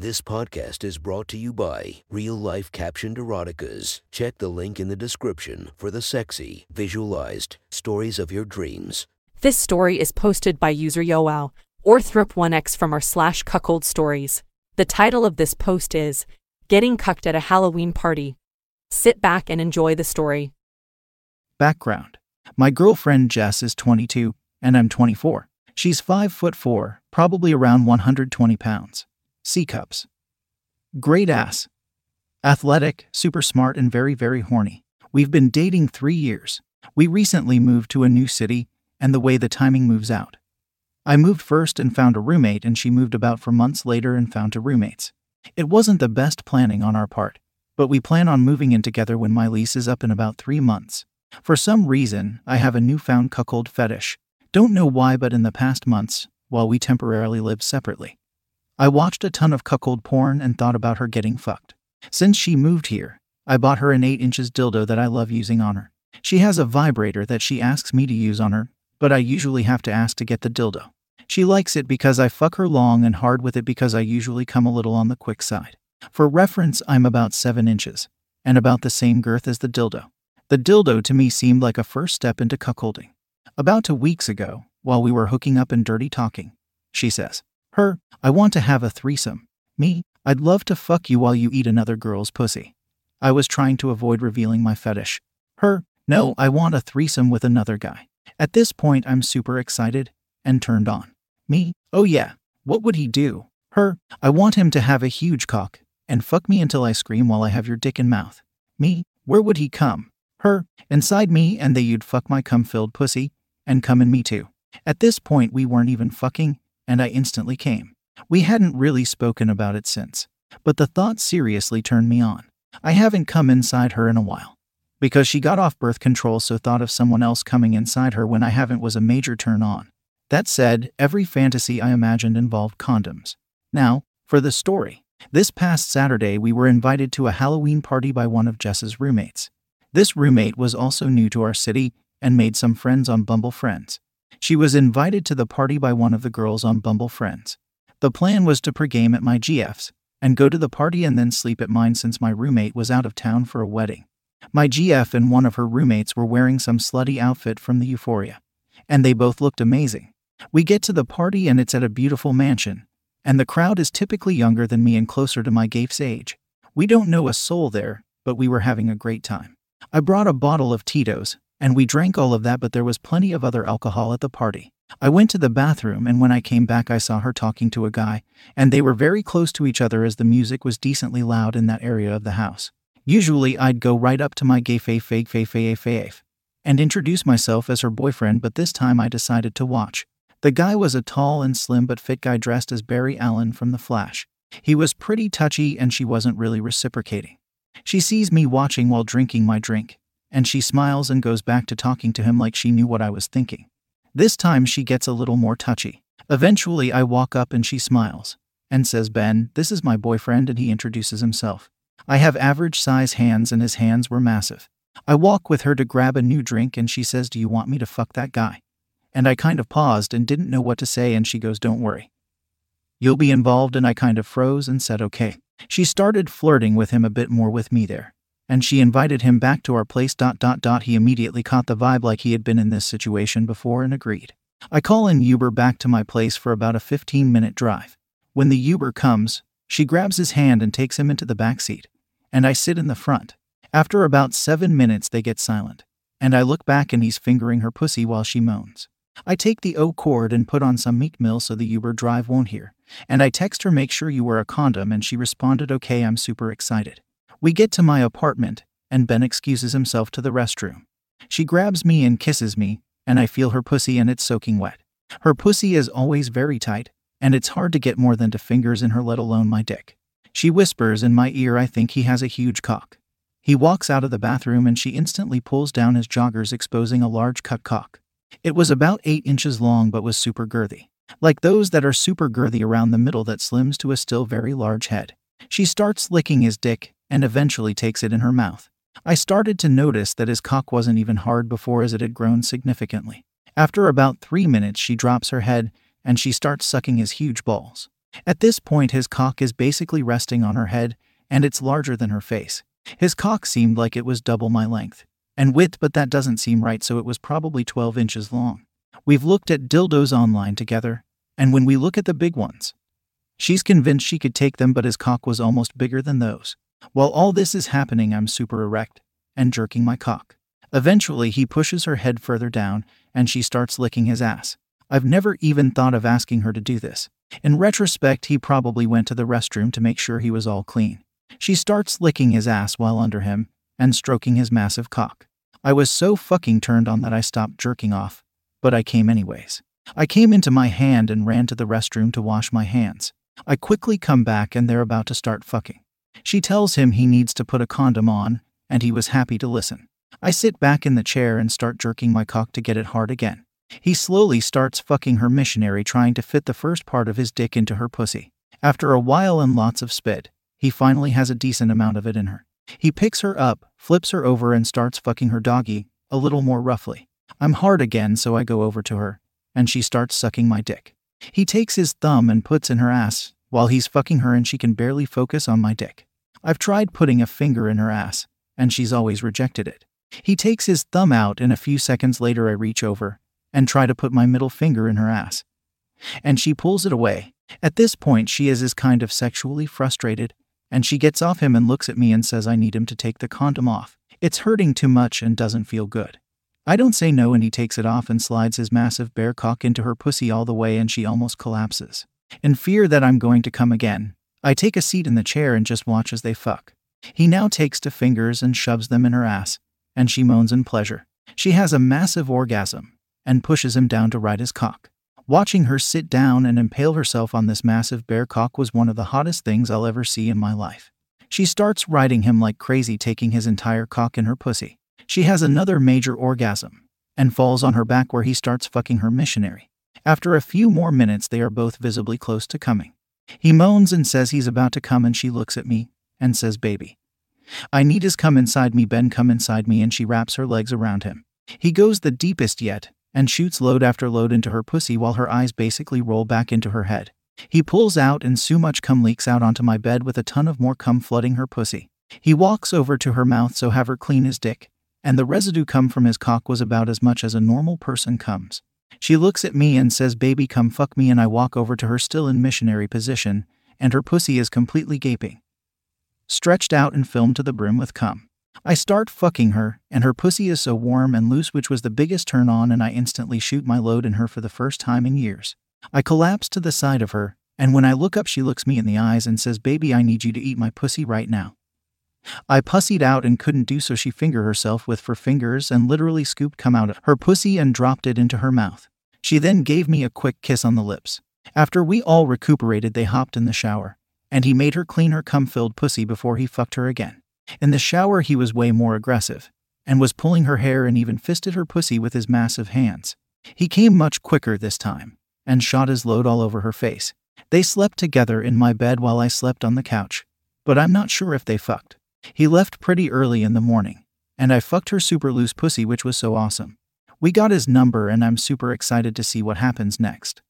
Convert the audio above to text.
This podcast is brought to you by Real Life Captioned Eroticas. Check the link in the description for the sexy, visualized stories of your dreams. This story is posted by user Yoel or Thrip1x from our slash cuckold stories. The title of this post is Getting Cucked at a Halloween Party. Sit back and enjoy the story. Background My girlfriend Jess is 22, and I'm 24. She's 5 foot 4, probably around 120 pounds. C cups. Great ass. Athletic, super smart, and very, very horny. We've been dating three years. We recently moved to a new city, and the way the timing moves out. I moved first and found a roommate, and she moved about for months later and found two roommates. It wasn't the best planning on our part, but we plan on moving in together when my lease is up in about three months. For some reason, I have a newfound cuckold fetish. Don't know why, but in the past months, while we temporarily lived separately, I watched a ton of cuckold porn and thought about her getting fucked. Since she moved here, I bought her an 8 inches dildo that I love using on her. She has a vibrator that she asks me to use on her, but I usually have to ask to get the dildo. She likes it because I fuck her long and hard with it because I usually come a little on the quick side. For reference, I'm about 7 inches, and about the same girth as the dildo. The dildo to me seemed like a first step into cuckolding. About two weeks ago, while we were hooking up and dirty talking, she says, Her, I want to have a threesome. Me, I'd love to fuck you while you eat another girl's pussy. I was trying to avoid revealing my fetish. Her, no, oh. I want a threesome with another guy. At this point, I'm super excited and turned on. Me, oh yeah, what would he do? Her, I want him to have a huge cock and fuck me until I scream while I have your dick in mouth. Me, where would he come? Her, inside me, and they you'd fuck my cum filled pussy and come in me too. At this point, we weren't even fucking, and I instantly came. We hadn't really spoken about it since, but the thought seriously turned me on. I haven't come inside her in a while. Because she got off birth control, so thought of someone else coming inside her when I haven't was a major turn on. That said, every fantasy I imagined involved condoms. Now, for the story. This past Saturday, we were invited to a Halloween party by one of Jess's roommates. This roommate was also new to our city and made some friends on Bumble Friends. She was invited to the party by one of the girls on Bumble Friends. The plan was to pregame at my GF's and go to the party and then sleep at mine since my roommate was out of town for a wedding. My GF and one of her roommates were wearing some slutty outfit from the Euphoria, and they both looked amazing. We get to the party and it's at a beautiful mansion, and the crowd is typically younger than me and closer to my GAF's age. We don't know a soul there, but we were having a great time. I brought a bottle of Tito's, and we drank all of that, but there was plenty of other alcohol at the party. I went to the bathroom, and when I came back, I saw her talking to a guy, and they were very close to each other as the music was decently loud in that area of the house. Usually, I'd go right up to my gay fave fake fave fave fave and introduce myself as her boyfriend, but this time I decided to watch. The guy was a tall and slim but fit guy dressed as Barry Allen from The Flash. He was pretty touchy, and she wasn't really reciprocating. She sees me watching while drinking my drink, and she smiles and goes back to talking to him like she knew what I was thinking. This time she gets a little more touchy. Eventually, I walk up and she smiles and says, Ben, this is my boyfriend, and he introduces himself. I have average size hands, and his hands were massive. I walk with her to grab a new drink, and she says, Do you want me to fuck that guy? And I kind of paused and didn't know what to say, and she goes, Don't worry. You'll be involved, and I kind of froze and said, Okay. She started flirting with him a bit more with me there and she invited him back to our place. Dot, dot, dot. He immediately caught the vibe like he had been in this situation before and agreed. I call in Uber back to my place for about a 15 minute drive. When the Uber comes, she grabs his hand and takes him into the back seat, and I sit in the front. After about seven minutes, they get silent, and I look back and he's fingering her pussy while she moans. I take the aux cord and put on some Meek Mill so the Uber drive won't hear, and I text her make sure you wear a condom, and she responded, Okay, I'm super excited. We get to my apartment, and Ben excuses himself to the restroom. She grabs me and kisses me, and I feel her pussy and it's soaking wet. Her pussy is always very tight, and it's hard to get more than two fingers in her, let alone my dick. She whispers in my ear, I think he has a huge cock. He walks out of the bathroom and she instantly pulls down his joggers, exposing a large cut cock. It was about 8 inches long but was super girthy, like those that are super girthy around the middle that slims to a still very large head. She starts licking his dick, and eventually takes it in her mouth. I started to notice that his cock wasn't even hard before as it had grown significantly. After about three minutes, she drops her head and she starts sucking his huge balls. At this point, his cock is basically resting on her head, and it's larger than her face. His cock seemed like it was double my length and width, but that doesn't seem right, so it was probably 12 inches long. We've looked at dildos online together, and when we look at the big ones, she's convinced she could take them, but his cock was almost bigger than those. While all this is happening, I'm super erect and jerking my cock. Eventually, he pushes her head further down and she starts licking his ass. I've never even thought of asking her to do this. In retrospect, he probably went to the restroom to make sure he was all clean. She starts licking his ass while under him and stroking his massive cock. I was so fucking turned on that I stopped jerking off, but I came anyways. I came into my hand and ran to the restroom to wash my hands. I quickly come back and they're about to start fucking. She tells him he needs to put a condom on, and he was happy to listen. I sit back in the chair and start jerking my cock to get it hard again. He slowly starts fucking her missionary, trying to fit the first part of his dick into her pussy. After a while and lots of spit, he finally has a decent amount of it in her. He picks her up, flips her over, and starts fucking her doggy, a little more roughly. I'm hard again, so I go over to her, and she starts sucking my dick. He takes his thumb and puts in her ass while he's fucking her, and she can barely focus on my dick. I've tried putting a finger in her ass, and she's always rejected it. He takes his thumb out, and a few seconds later, I reach over and try to put my middle finger in her ass. And she pulls it away. At this point, she is as kind of sexually frustrated, and she gets off him and looks at me and says I need him to take the condom off. It's hurting too much and doesn't feel good. I don't say no, and he takes it off and slides his massive bear cock into her pussy all the way, and she almost collapses. In fear that I'm going to come again, I take a seat in the chair and just watch as they fuck. He now takes two fingers and shoves them in her ass, and she moans in pleasure. She has a massive orgasm and pushes him down to ride his cock. Watching her sit down and impale herself on this massive bear cock was one of the hottest things I'll ever see in my life. She starts riding him like crazy, taking his entire cock in her pussy. She has another major orgasm and falls on her back where he starts fucking her missionary. After a few more minutes, they are both visibly close to coming. He moans and says he's about to come, and she looks at me and says, Baby. I need his come inside me, Ben, come inside me, and she wraps her legs around him. He goes the deepest yet and shoots load after load into her pussy while her eyes basically roll back into her head. He pulls out, and so much cum leaks out onto my bed with a ton of more cum flooding her pussy. He walks over to her mouth so have her clean his dick, and the residue cum from his cock was about as much as a normal person comes. She looks at me and says, Baby, come fuck me, and I walk over to her still in missionary position, and her pussy is completely gaping stretched out and filled to the brim with cum. I start fucking her, and her pussy is so warm and loose, which was the biggest turn on, and I instantly shoot my load in her for the first time in years. I collapse to the side of her, and when I look up, she looks me in the eyes and says, Baby, I need you to eat my pussy right now. I pussied out and couldn't do so. She fingered herself with her fingers and literally scooped cum out of her pussy and dropped it into her mouth. She then gave me a quick kiss on the lips. After we all recuperated, they hopped in the shower and he made her clean her cum filled pussy before he fucked her again. In the shower, he was way more aggressive, and was pulling her hair and even fisted her pussy with his massive hands. He came much quicker this time, and shot his load all over her face. They slept together in my bed while I slept on the couch, but I'm not sure if they fucked. He left pretty early in the morning, and I fucked her super loose pussy, which was so awesome. We got his number, and I'm super excited to see what happens next.